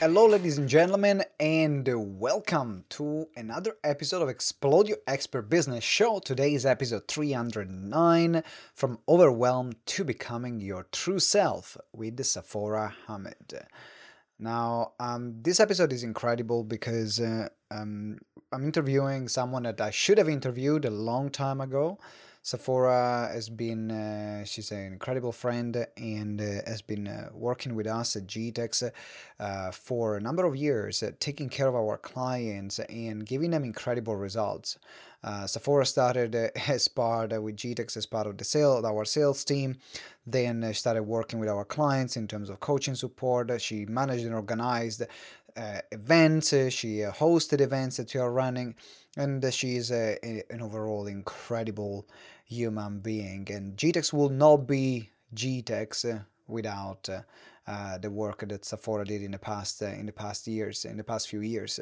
Hello, ladies and gentlemen, and welcome to another episode of Explode Your Expert Business Show. Today is episode 309 From Overwhelmed to Becoming Your True Self with Sephora Hamid. Now, um, this episode is incredible because uh, um, I'm interviewing someone that I should have interviewed a long time ago. Sephora has been, uh, she's an incredible friend and uh, has been uh, working with us at GTEx uh, for a number of years, uh, taking care of our clients and giving them incredible results. Uh, Sephora started as part with GTEx as part of the sale, our sales team. Then started working with our clients in terms of coaching support. She managed and organized uh, events. Uh, she uh, hosted events that you are running, and she is a, a, an overall incredible human being. And GTEx will not be GTEx without the work that Sephora did in the past in the past years, in the past few years.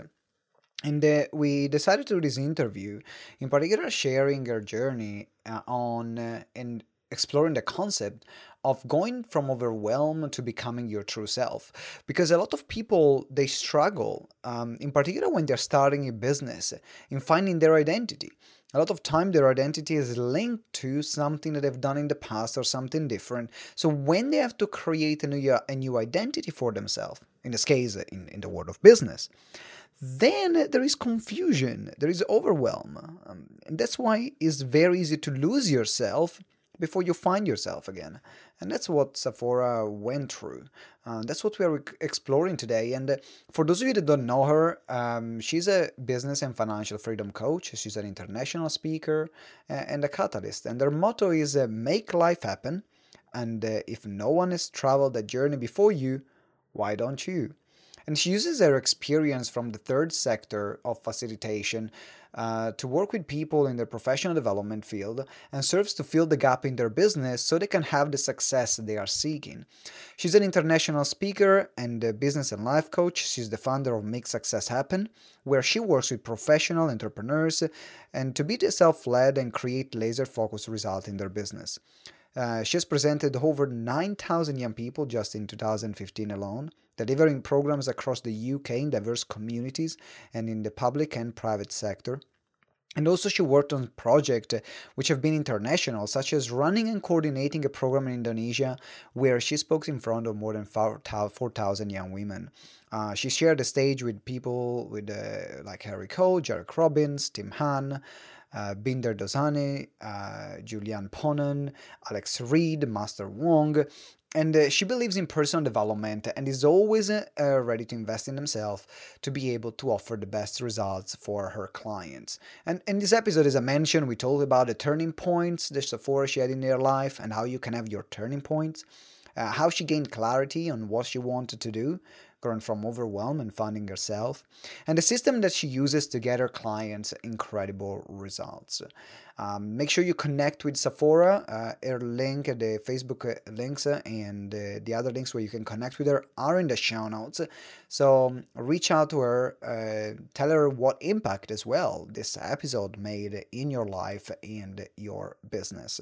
And uh, we decided to do this interview, in particular, sharing her journey uh, on uh, and exploring the concept of going from overwhelm to becoming your true self. Because a lot of people they struggle um, in particular when they're starting a business in finding their identity. A lot of time their identity is linked to something that they've done in the past or something different. So when they have to create a new, a new identity for themselves in this case in, in the world of business then there is confusion, there is overwhelm. Um, and that's why it's very easy to lose yourself before you find yourself again. And that's what Sephora went through. Uh, that's what we are exploring today. And uh, for those of you that don't know her, um, she's a business and financial freedom coach. She's an international speaker and a catalyst. And her motto is uh, make life happen. And uh, if no one has traveled that journey before you, why don't you? And she uses her experience from the third sector of facilitation uh, to work with people in the professional development field and serves to fill the gap in their business so they can have the success they are seeking. She's an international speaker and business and life coach. She's the founder of Make Success Happen, where she works with professional entrepreneurs and to be self led and create laser focused results in their business. Uh, she has presented over 9,000 young people just in 2015 alone delivering programs across the UK in diverse communities and in the public and private sector. And also, she worked on projects which have been international, such as running and coordinating a program in Indonesia where she spoke in front of more than 4,000 young women. Uh, she shared the stage with people with uh, like Harry Cole, Jairek Robbins, Tim Han, uh, Binder Dosani, uh, Julian Ponen, Alex Reed, Master Wong, and uh, she believes in personal development and is always uh, ready to invest in themselves to be able to offer the best results for her clients. And in this episode, as I mentioned, we told about the turning points that Sephora she had in her life and how you can have your turning points. Uh, how she gained clarity on what she wanted to do, going from overwhelm and finding herself, and the system that she uses to get her clients incredible results. Um, make sure you connect with Sephora. Uh, her link, the Facebook uh, links, uh, and uh, the other links where you can connect with her are in the show notes. So um, reach out to her, uh, tell her what impact as well this episode made in your life and your business.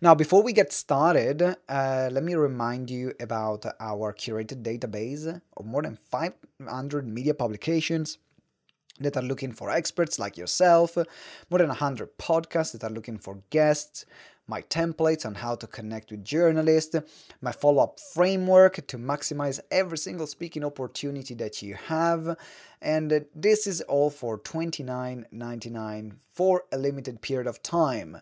Now, before we get started, uh, let me remind you about our curated database of more than 500 media publications that are looking for experts like yourself, more than 100 podcasts that are looking for guests, my templates on how to connect with journalists, my follow up framework to maximize every single speaking opportunity that you have. And this is all for $29.99 for a limited period of time.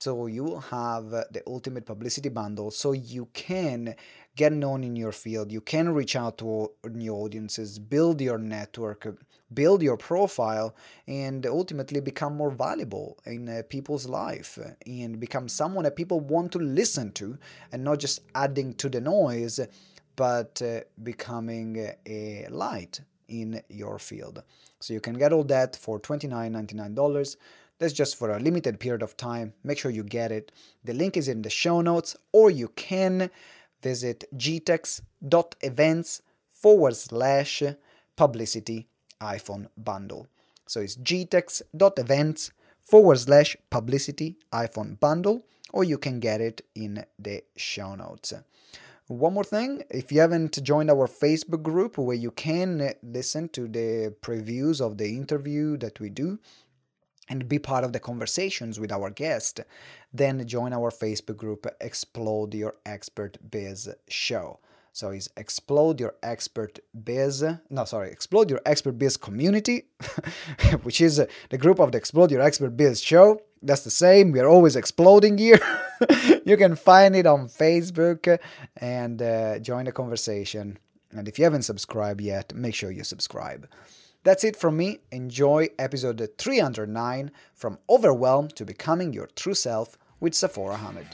So you will have the ultimate publicity bundle so you can get known in your field, you can reach out to new audiences, build your network, build your profile, and ultimately become more valuable in uh, people's life and become someone that people want to listen to and not just adding to the noise, but uh, becoming a light in your field. So you can get all that for $29.99 that's just for a limited period of time. Make sure you get it. The link is in the show notes, or you can visit gtex.events forward slash publicity iPhone bundle. So it's gtex.events forward slash publicity iPhone bundle, or you can get it in the show notes. One more thing, if you haven't joined our Facebook group where you can listen to the previews of the interview that we do and be part of the conversations with our guest, then join our Facebook group Explode Your Expert Biz Show. So it's Explode Your Expert Biz, no, sorry, Explode Your Expert Biz Community, which is the group of the Explode Your Expert Biz show. That's the same. We are always exploding here. you can find it on Facebook and uh, join the conversation. And if you haven't subscribed yet, make sure you subscribe. That's it from me. Enjoy episode 309 from Overwhelmed to Becoming Your True Self with Safora Hamid.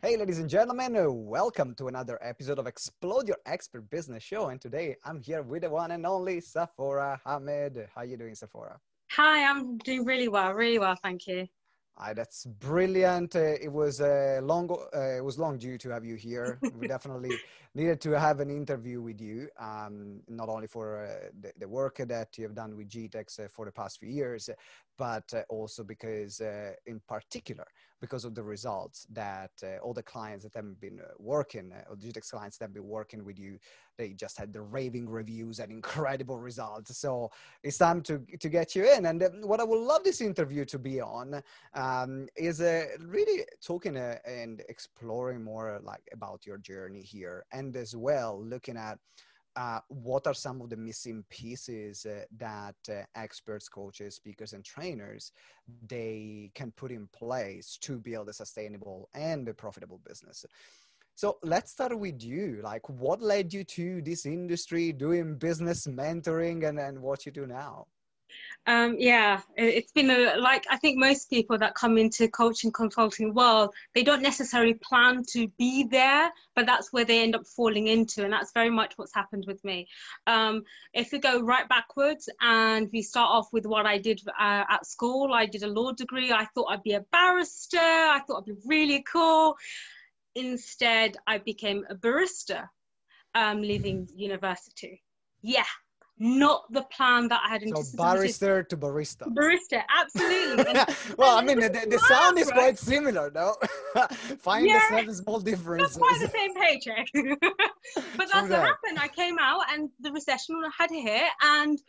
Hey, ladies and gentlemen, uh, welcome to another episode of Explode Your Expert Business Show. And today I'm here with the one and only Safora Hamid. How are you doing, Safora? Hi, I'm doing really well, really well, thank you. Uh, that's brilliant. Uh, it was uh, long. Uh, it was long due to have you here. we definitely needed to have an interview with you, um, not only for uh, the, the, work that you have done with GTEx uh, for the past few years, but also because, in particular, because of the results that uh, all the clients that have been uh, working, uh, GTEx clients that have been working with you, they just had the raving reviews and incredible results. So it's time to, to get you in. And uh, what I would love this interview to be on um, is uh, really talking uh, and exploring more like about your journey here and as well looking at uh, what are some of the missing pieces uh, that uh, experts coaches speakers and trainers they can put in place to build a sustainable and a profitable business? So let's start with you. Like what led you to this industry doing business mentoring and, and what you do now um, yeah, it's been a, like I think most people that come into coaching consulting world, they don't necessarily plan to be there, but that's where they end up falling into, and that's very much what's happened with me. Um, if we go right backwards and we start off with what I did uh, at school, I did a law degree. I thought I'd be a barrister. I thought I'd be really cool. Instead, I became a barista, um, leaving university. Yeah, not the plan that I had anticipated. So barrister to barista. Barista, absolutely. well, I mean, the, the sound is quite similar, though. Find yeah, the seven small differences. Not quite the same paycheck. but that's what happened. I came out and the recession had hit and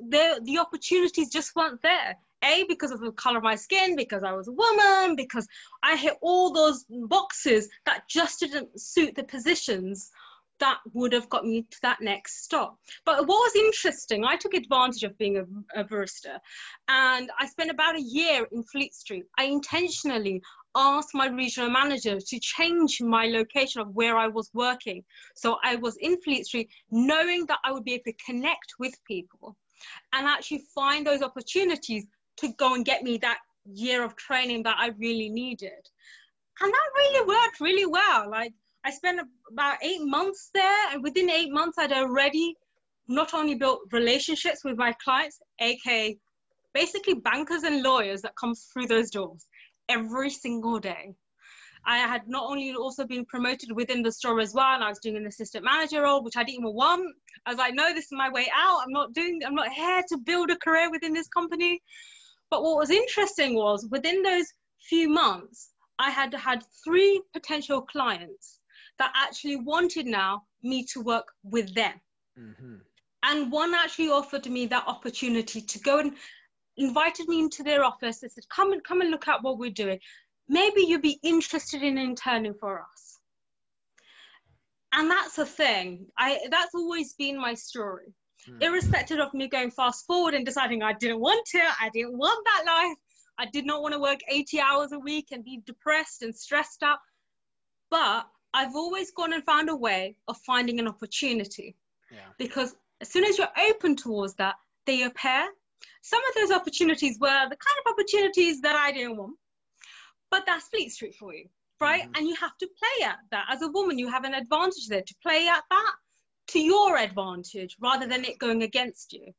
the, the opportunities just weren't there. A, because of the color of my skin, because I was a woman, because I hit all those boxes that just didn't suit the positions that would have got me to that next stop. But it was interesting, I took advantage of being a, a barista and I spent about a year in Fleet Street. I intentionally asked my regional manager to change my location of where I was working. So I was in Fleet Street, knowing that I would be able to connect with people and actually find those opportunities to go and get me that year of training that I really needed. And that really worked really well. Like I spent about eight months there, and within eight months, I'd already not only built relationships with my clients, aka basically bankers and lawyers that come through those doors every single day. I had not only also been promoted within the store as well, and I was doing an assistant manager role, which I didn't even want. I was like, no, this is my way out. I'm not doing, I'm not here to build a career within this company. But what was interesting was within those few months, I had had three potential clients that actually wanted now me to work with them. Mm-hmm. And one actually offered me that opportunity to go and invited me into their office. They said, come and come and look at what we're doing. Maybe you'd be interested in interning for us. And that's a thing. I that's always been my story. Mm-hmm. Irrespective of me going fast forward and deciding I didn't want to, I didn't want that life. I did not want to work 80 hours a week and be depressed and stressed out. But I've always gone and found a way of finding an opportunity. Yeah. Because as soon as you're open towards that, they appear. Some of those opportunities were the kind of opportunities that I didn't want, but that's Fleet Street for you, right? Mm-hmm. And you have to play at that. As a woman, you have an advantage there to play at that to your advantage rather than it going against you.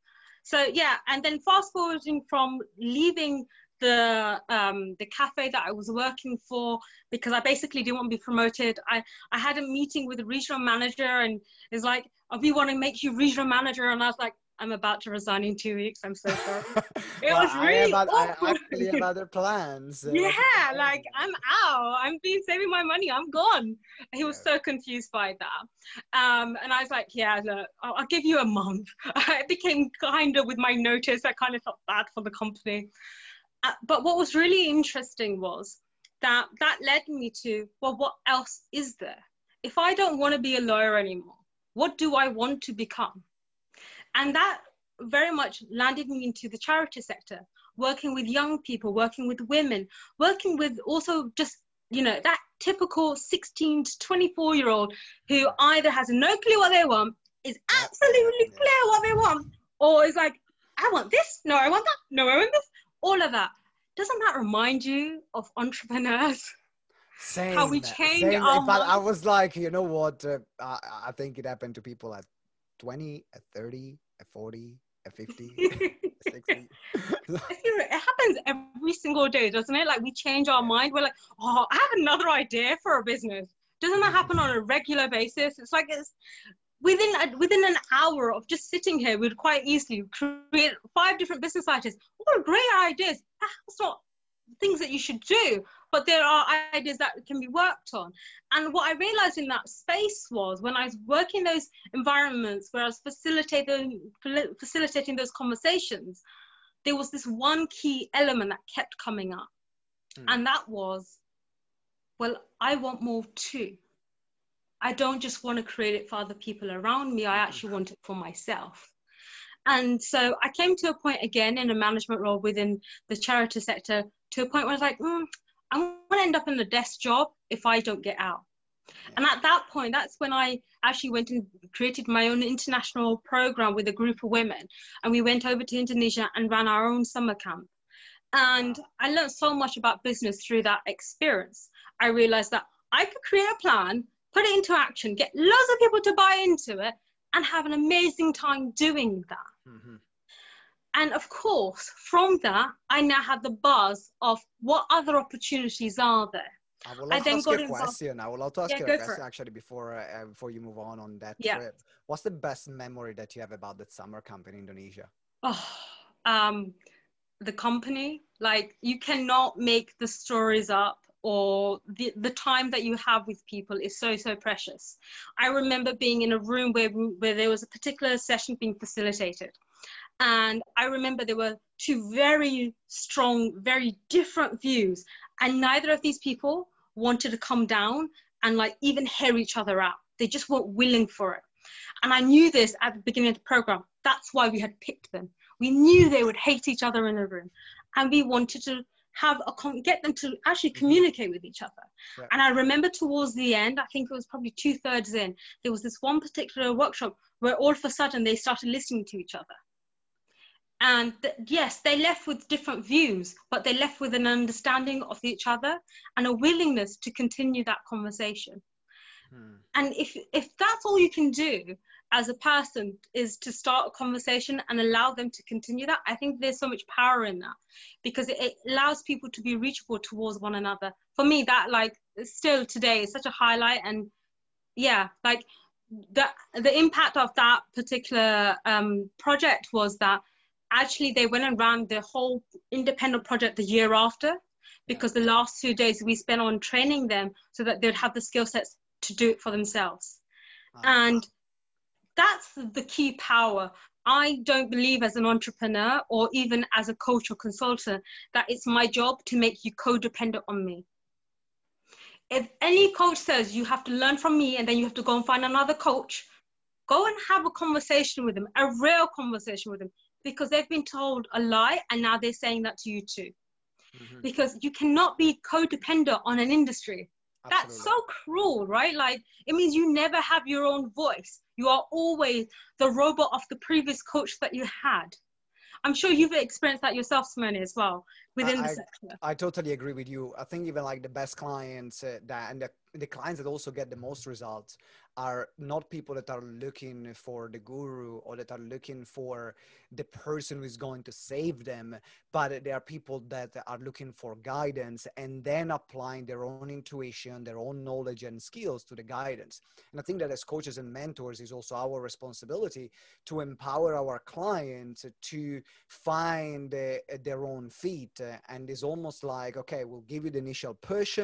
So yeah, and then fast forwarding from leaving the um, the cafe that I was working for because I basically didn't want to be promoted. I, I had a meeting with the regional manager and it's like, oh, we want to make you regional manager. And I was like, I'm about to resign in two weeks. I'm so sorry. It well, was really I, about, I actually have other plans. yeah, like I'm out. I'm being saving my money. I'm gone. He was so confused by that. Um, and I was like, yeah, look, I'll, I'll give you a month. I became kinder with my notice. I kind of felt bad for the company. Uh, but what was really interesting was that that led me to, well, what else is there? If I don't want to be a lawyer anymore, what do I want to become? And that very much landed me into the charity sector, working with young people, working with women, working with also just, you know, that typical 16 to 24 year old who either has no clue what they want, is absolutely clear what they want, or is like, I want this, no, I want that, no, I want this, all of that. Doesn't that remind you of entrepreneurs? Same. How we change same. our. In fact, I was like, you know what? Uh, I, I think it happened to people at 20, at 30, at 40, at 50, 60. it happens every single day, doesn't it? Like we change our mind. We're like, oh, I have another idea for a business. Doesn't that happen on a regular basis? It's like it's within a, within an hour of just sitting here, we'd quite easily create five different business ideas. What great ideas! That's not things that you should do but there are ideas that can be worked on. And what I realized in that space was when I was working those environments where I was facilitating, facilitating those conversations, there was this one key element that kept coming up. Mm. And that was, well, I want more too. I don't just want to create it for other people around me, I actually want it for myself. And so I came to a point again in a management role within the charity sector to a point where I was like, mm, I'm going to end up in a desk job if I don't get out. And at that point, that's when I actually went and created my own international program with a group of women. And we went over to Indonesia and ran our own summer camp. And I learned so much about business through that experience. I realized that I could create a plan, put it into action, get lots of people to buy into it, and have an amazing time doing that. Mm-hmm. And of course, from that, I now had the buzz of what other opportunities are there. I will I ask you a question. I will also ask yeah, you a question actually before uh, before you move on on that yeah. trip. What's the best memory that you have about that summer camp in Indonesia? Oh, um, the company. Like you cannot make the stories up or the, the time that you have with people is so so precious i remember being in a room where, where there was a particular session being facilitated and I remember there were two very strong, very different views. And neither of these people wanted to come down and like even hear each other out. They just weren't willing for it. And I knew this at the beginning of the program. That's why we had picked them. We knew they would hate each other in a room. And we wanted to have a get them to actually mm-hmm. communicate with each other. Right. And I remember towards the end, I think it was probably two thirds in, there was this one particular workshop where all of a sudden they started listening to each other and th- yes they left with different views but they left with an understanding of each other and a willingness to continue that conversation hmm. and if if that's all you can do as a person is to start a conversation and allow them to continue that i think there's so much power in that because it, it allows people to be reachable towards one another. For me that like still today is such a highlight and yeah like the the impact of that particular um, project was that actually they went and ran the whole independent project the year after because the last two days we spent on training them so that they'd have the skill sets to do it for themselves. And that's the key power i don't believe as an entrepreneur or even as a coach or consultant that it's my job to make you codependent on me if any coach says you have to learn from me and then you have to go and find another coach go and have a conversation with them a real conversation with them because they've been told a lie and now they're saying that to you too. Mm-hmm. Because you cannot be codependent on an industry. Absolutely. That's so cruel, right? Like it means you never have your own voice. You are always the robot of the previous coach that you had. I'm sure you've experienced that yourself, Simone, as well. Within I, the sector. I totally agree with you. I think even like the best clients uh, that and the, the clients that also get the most results are not people that are looking for the guru or that are looking for the person who is going to save them, but they are people that are looking for guidance and then applying their own intuition, their own knowledge and skills to the guidance. And I think that as coaches and mentors is also our responsibility to empower our clients to find uh, their own feet. Uh, and it's almost like, okay, we'll give you the initial push.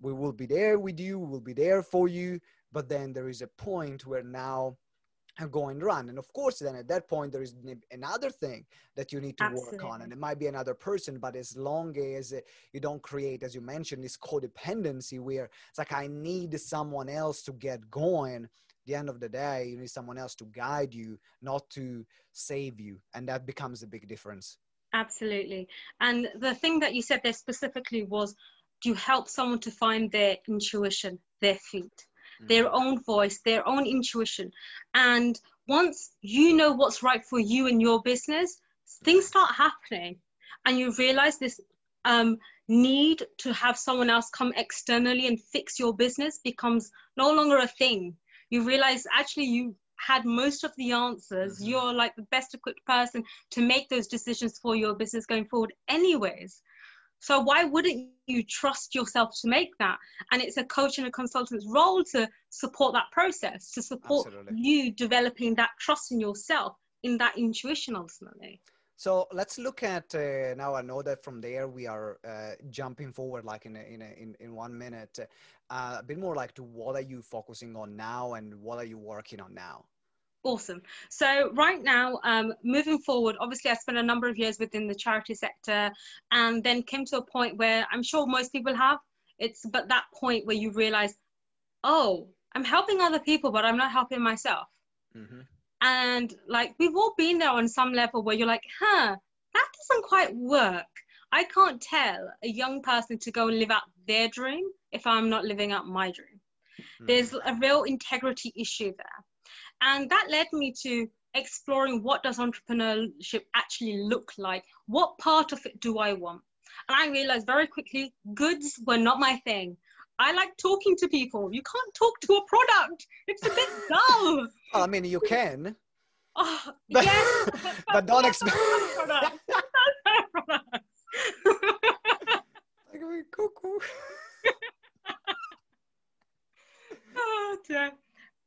We will be there with you we'll be there for you. But then there is a point where now I'm going run. And of course then at that point there is another thing that you need to Absolutely. work on. And it might be another person but as long as you don't create as you mentioned this codependency where it's like i need someone else to get going. The end of the day you need someone else to guide you not to save you. And that becomes a big difference absolutely and the thing that you said there specifically was do you help someone to find their intuition their feet their mm. own voice, their own intuition. And once you know what's right for you and your business, things start happening. And you realize this um, need to have someone else come externally and fix your business becomes no longer a thing. You realize actually you had most of the answers. Mm-hmm. You're like the best equipped person to make those decisions for your business going forward, anyways. So why wouldn't you trust yourself to make that? And it's a coach and a consultant's role to support that process, to support Absolutely. you developing that trust in yourself, in that intuition ultimately. So let's look at uh, now. I know that from there we are uh, jumping forward, like in a, in, a, in in one minute. Uh, a bit more like to what are you focusing on now, and what are you working on now? Awesome. So right now, um, moving forward, obviously I spent a number of years within the charity sector and then came to a point where I'm sure most people have. It's but that point where you realize, oh, I'm helping other people, but I'm not helping myself. Mm-hmm. And like we've all been there on some level where you're like, huh, that doesn't quite work. I can't tell a young person to go and live out their dream if I'm not living out my dream. Mm-hmm. There's a real integrity issue there and that led me to exploring what does entrepreneurship actually look like what part of it do i want and i realized very quickly goods were not my thing i like talking to people. You can't talk to a product. It's a bit dull. I mean you can. Oh, yes, but, but don't expect cuckoo. oh, dear.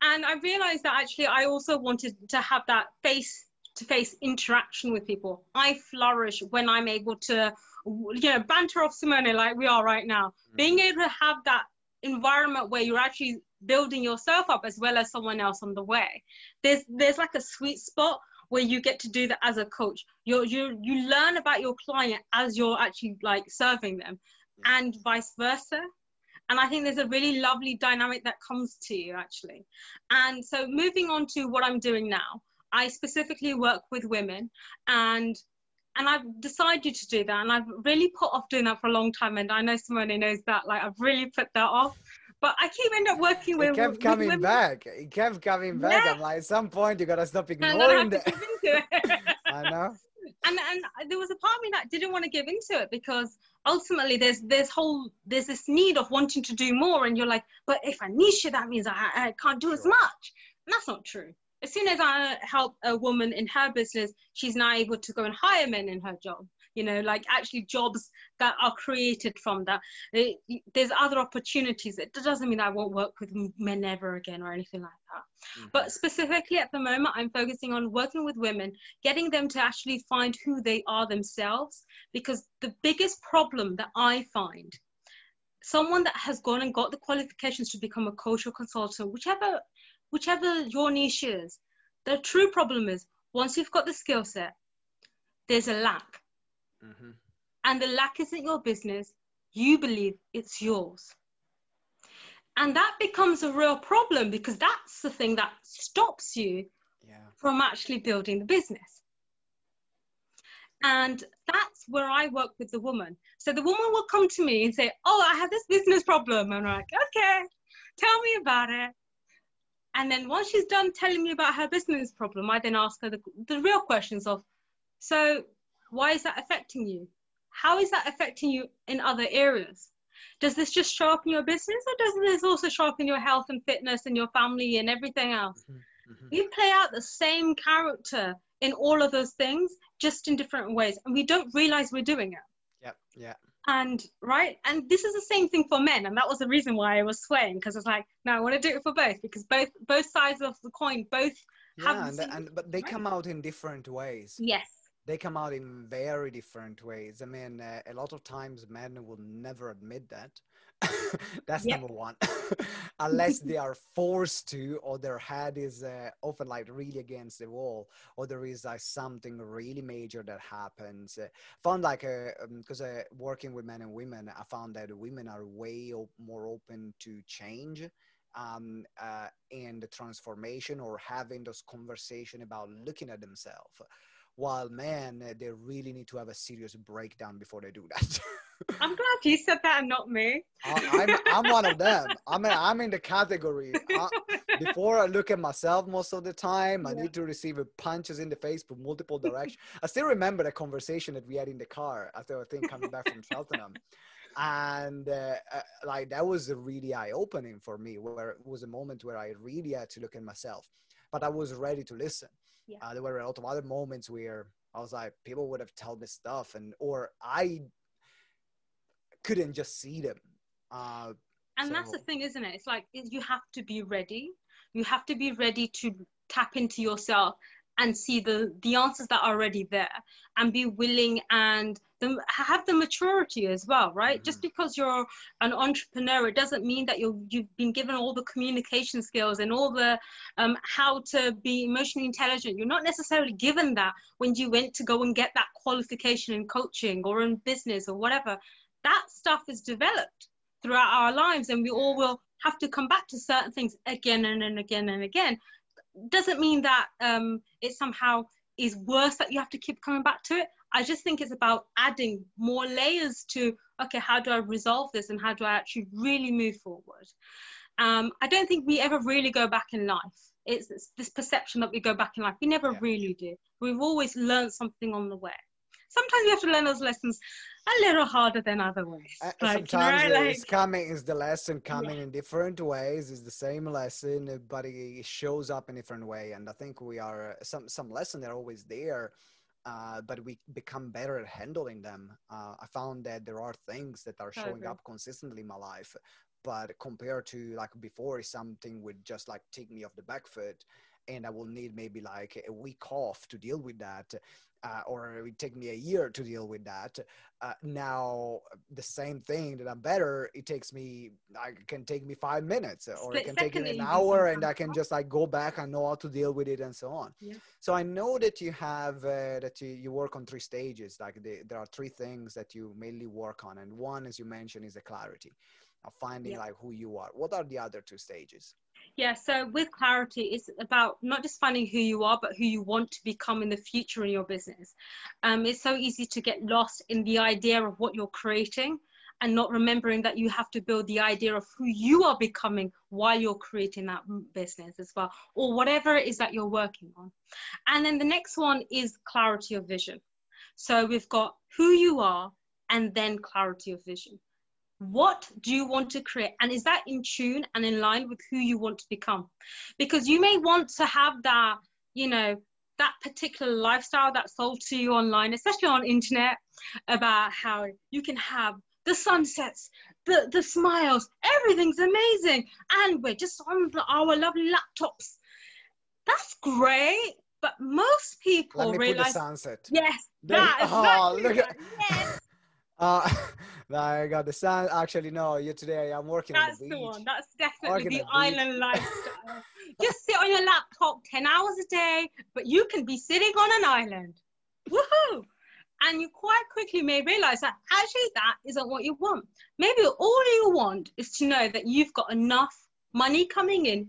And I realized that actually I also wanted to have that face to face interaction with people. I flourish when I'm able to, you know, banter off Simone like we are right now. Mm-hmm. Being able to have that environment where you're actually building yourself up as well as someone else on the way. There's there's like a sweet spot where you get to do that as a coach. You you you learn about your client as you're actually like serving them, and vice versa and i think there's a really lovely dynamic that comes to you actually and so moving on to what i'm doing now i specifically work with women and and I've decided to do that, and I've really put off doing that for a long time. And I know Simone knows that. Like I've really put that off, but I keep end up working with. It kept with, coming with back. It kept coming back. Yeah. I'm like, at some point, you gotta stop ignoring that. I know. And and there was a part of me that didn't want to give into it because ultimately there's this whole there's this need of wanting to do more and you're like but if i niche it that means i, I can't do as much and that's not true as soon as i help a woman in her business she's now able to go and hire men in her job. You know like actually jobs that are created from that. It, there's other opportunities. It doesn't mean i won't work with men ever again or anything like that. Mm-hmm. but specifically at the moment i'm focusing on working with women getting them to actually find who they are themselves because the biggest problem that i find someone that has gone and got the qualifications to become a coach or consultant whichever whichever your niche is the true problem is once you've got the skill set there's a lack Mm-hmm. And the lack isn't your business. You believe it's yours. And that becomes a real problem because that's the thing that stops you yeah. from actually building the business. And that's where I work with the woman. So the woman will come to me and say, Oh, I have this business problem. And I'm like, Okay, tell me about it. And then once she's done telling me about her business problem, I then ask her the, the real questions of, So why is that affecting you? how is that affecting you in other areas? Does this just show up in your business or does this also show up in your health and fitness and your family and everything else? Mm-hmm. mm-hmm. We play out the same character in all of those things, just in different ways. And we don't realize we're doing it. Yep, yeah. And right, and this is the same thing for men, and that was the reason why I was swaying because it's like, no, I want to do it for both because both both sides of the coin both yeah, have. And, and but they right? come out in different ways. Yes, they come out in very different ways. I mean, uh, a lot of times men will never admit that. That's yep. number one, unless they are forced to, or their head is uh, often like really against the wall, or there is like something really major that happens. Uh, found like because uh, um, uh, working with men and women, I found that women are way op- more open to change um, uh, and the transformation or having those conversation about looking at themselves while men they really need to have a serious breakdown before they do that. I'm glad you said that and not me. I, am I'm one of them. I'm in, i'm in the category. I, before i look at myself most of the time i yeah. need to receive punches in the face from multiple directions. I still remember the conversation that we had in the car after i think coming back from cheltenham. And uh, uh, like that was a really eye-opening for me where it was a moment where i really had to look at myself. But i was ready to listen yeah. Uh, there were a lot of other moments where I was like, people would have told me stuff, and or I couldn't just see them. Uh, and so. that's the thing, isn't it? It's like you have to be ready. You have to be ready to tap into yourself and see the the answers that are already there and be willing and the, have the maturity as well right? Mm-hmm. just because you're an entrepreneur it doesn't mean that you you've been given all the communication skills and all the um, how to be emotionally intelligent. You're not necessarily given that when you went to go and get that qualification in coaching or in business or whatever. That stuff is developed throughout our lives and we all will have to come back to certain things again and, and again and again doesn't mean that um, it somehow is worse that you have to keep coming back to it. I just think it's about adding more layers to okay, how do I resolve this and how do I actually really move forward? Um, I don't think we ever really go back in life. It's, it's, this perception that we go back in life. We never yeah. really do. We've always learned something on the way sometimes you have to learn those lessons a little harder than other ways. Uh, like, sometimes you know, like, it's coming is the lesson coming yeah. in different ways. Is the same lesson, but it shows up in different way. And I think we are some some lessons are always there. Uh, but we become better at handling them. Uh, I found that there are things that are showing up consistently in my life, but compared to like before, something would just like take me off the back foot and I will need maybe like a week off to deal with that uh, or it would take me a year to deal with that. Uh, now, the same thing that I'm better, it takes me, I can take me five minutes or it can take me an hour and I can just like go back and know how to deal with it and so on. Yeah. So I know that you have, uh, that you, you work on three stages. Like the, there are three things that you mainly work on. And one, as you mentioned, is the clarity of finding yeah. like who you are. What are the other two stages? Yeah, so with clarity, it's about not just finding who you are, but who you want to become in the future in your business. Um, it's so easy to get lost in the idea of what you're creating and not remembering that you have to build the idea of who you are becoming while you're creating that business as well, or whatever it is that you're working on. And then the next one is clarity of vision. So we've got who you are and then clarity of vision what do you want to create? And is that in tune and in line with who you want to become? Because you may want to have that you know that particular lifestyle that's sold to you online especially on internet about how you can have the sunsets the the smiles everything's amazing. And we're just on the, our lovely laptops. That's great but most people Let me realize put the sunset. Yes that, oh, exactly, look at, yes. Uh, I got the sun. Actually, no. You today I'm working That's on the, the one. That's definitely the, the island lifestyle. Just sit on your laptop ten hours a day, but you can be sitting on an island. Woohoo! And you quite quickly may realize that actually that isn't what you want. Maybe all you want is to know that you've got enough money coming in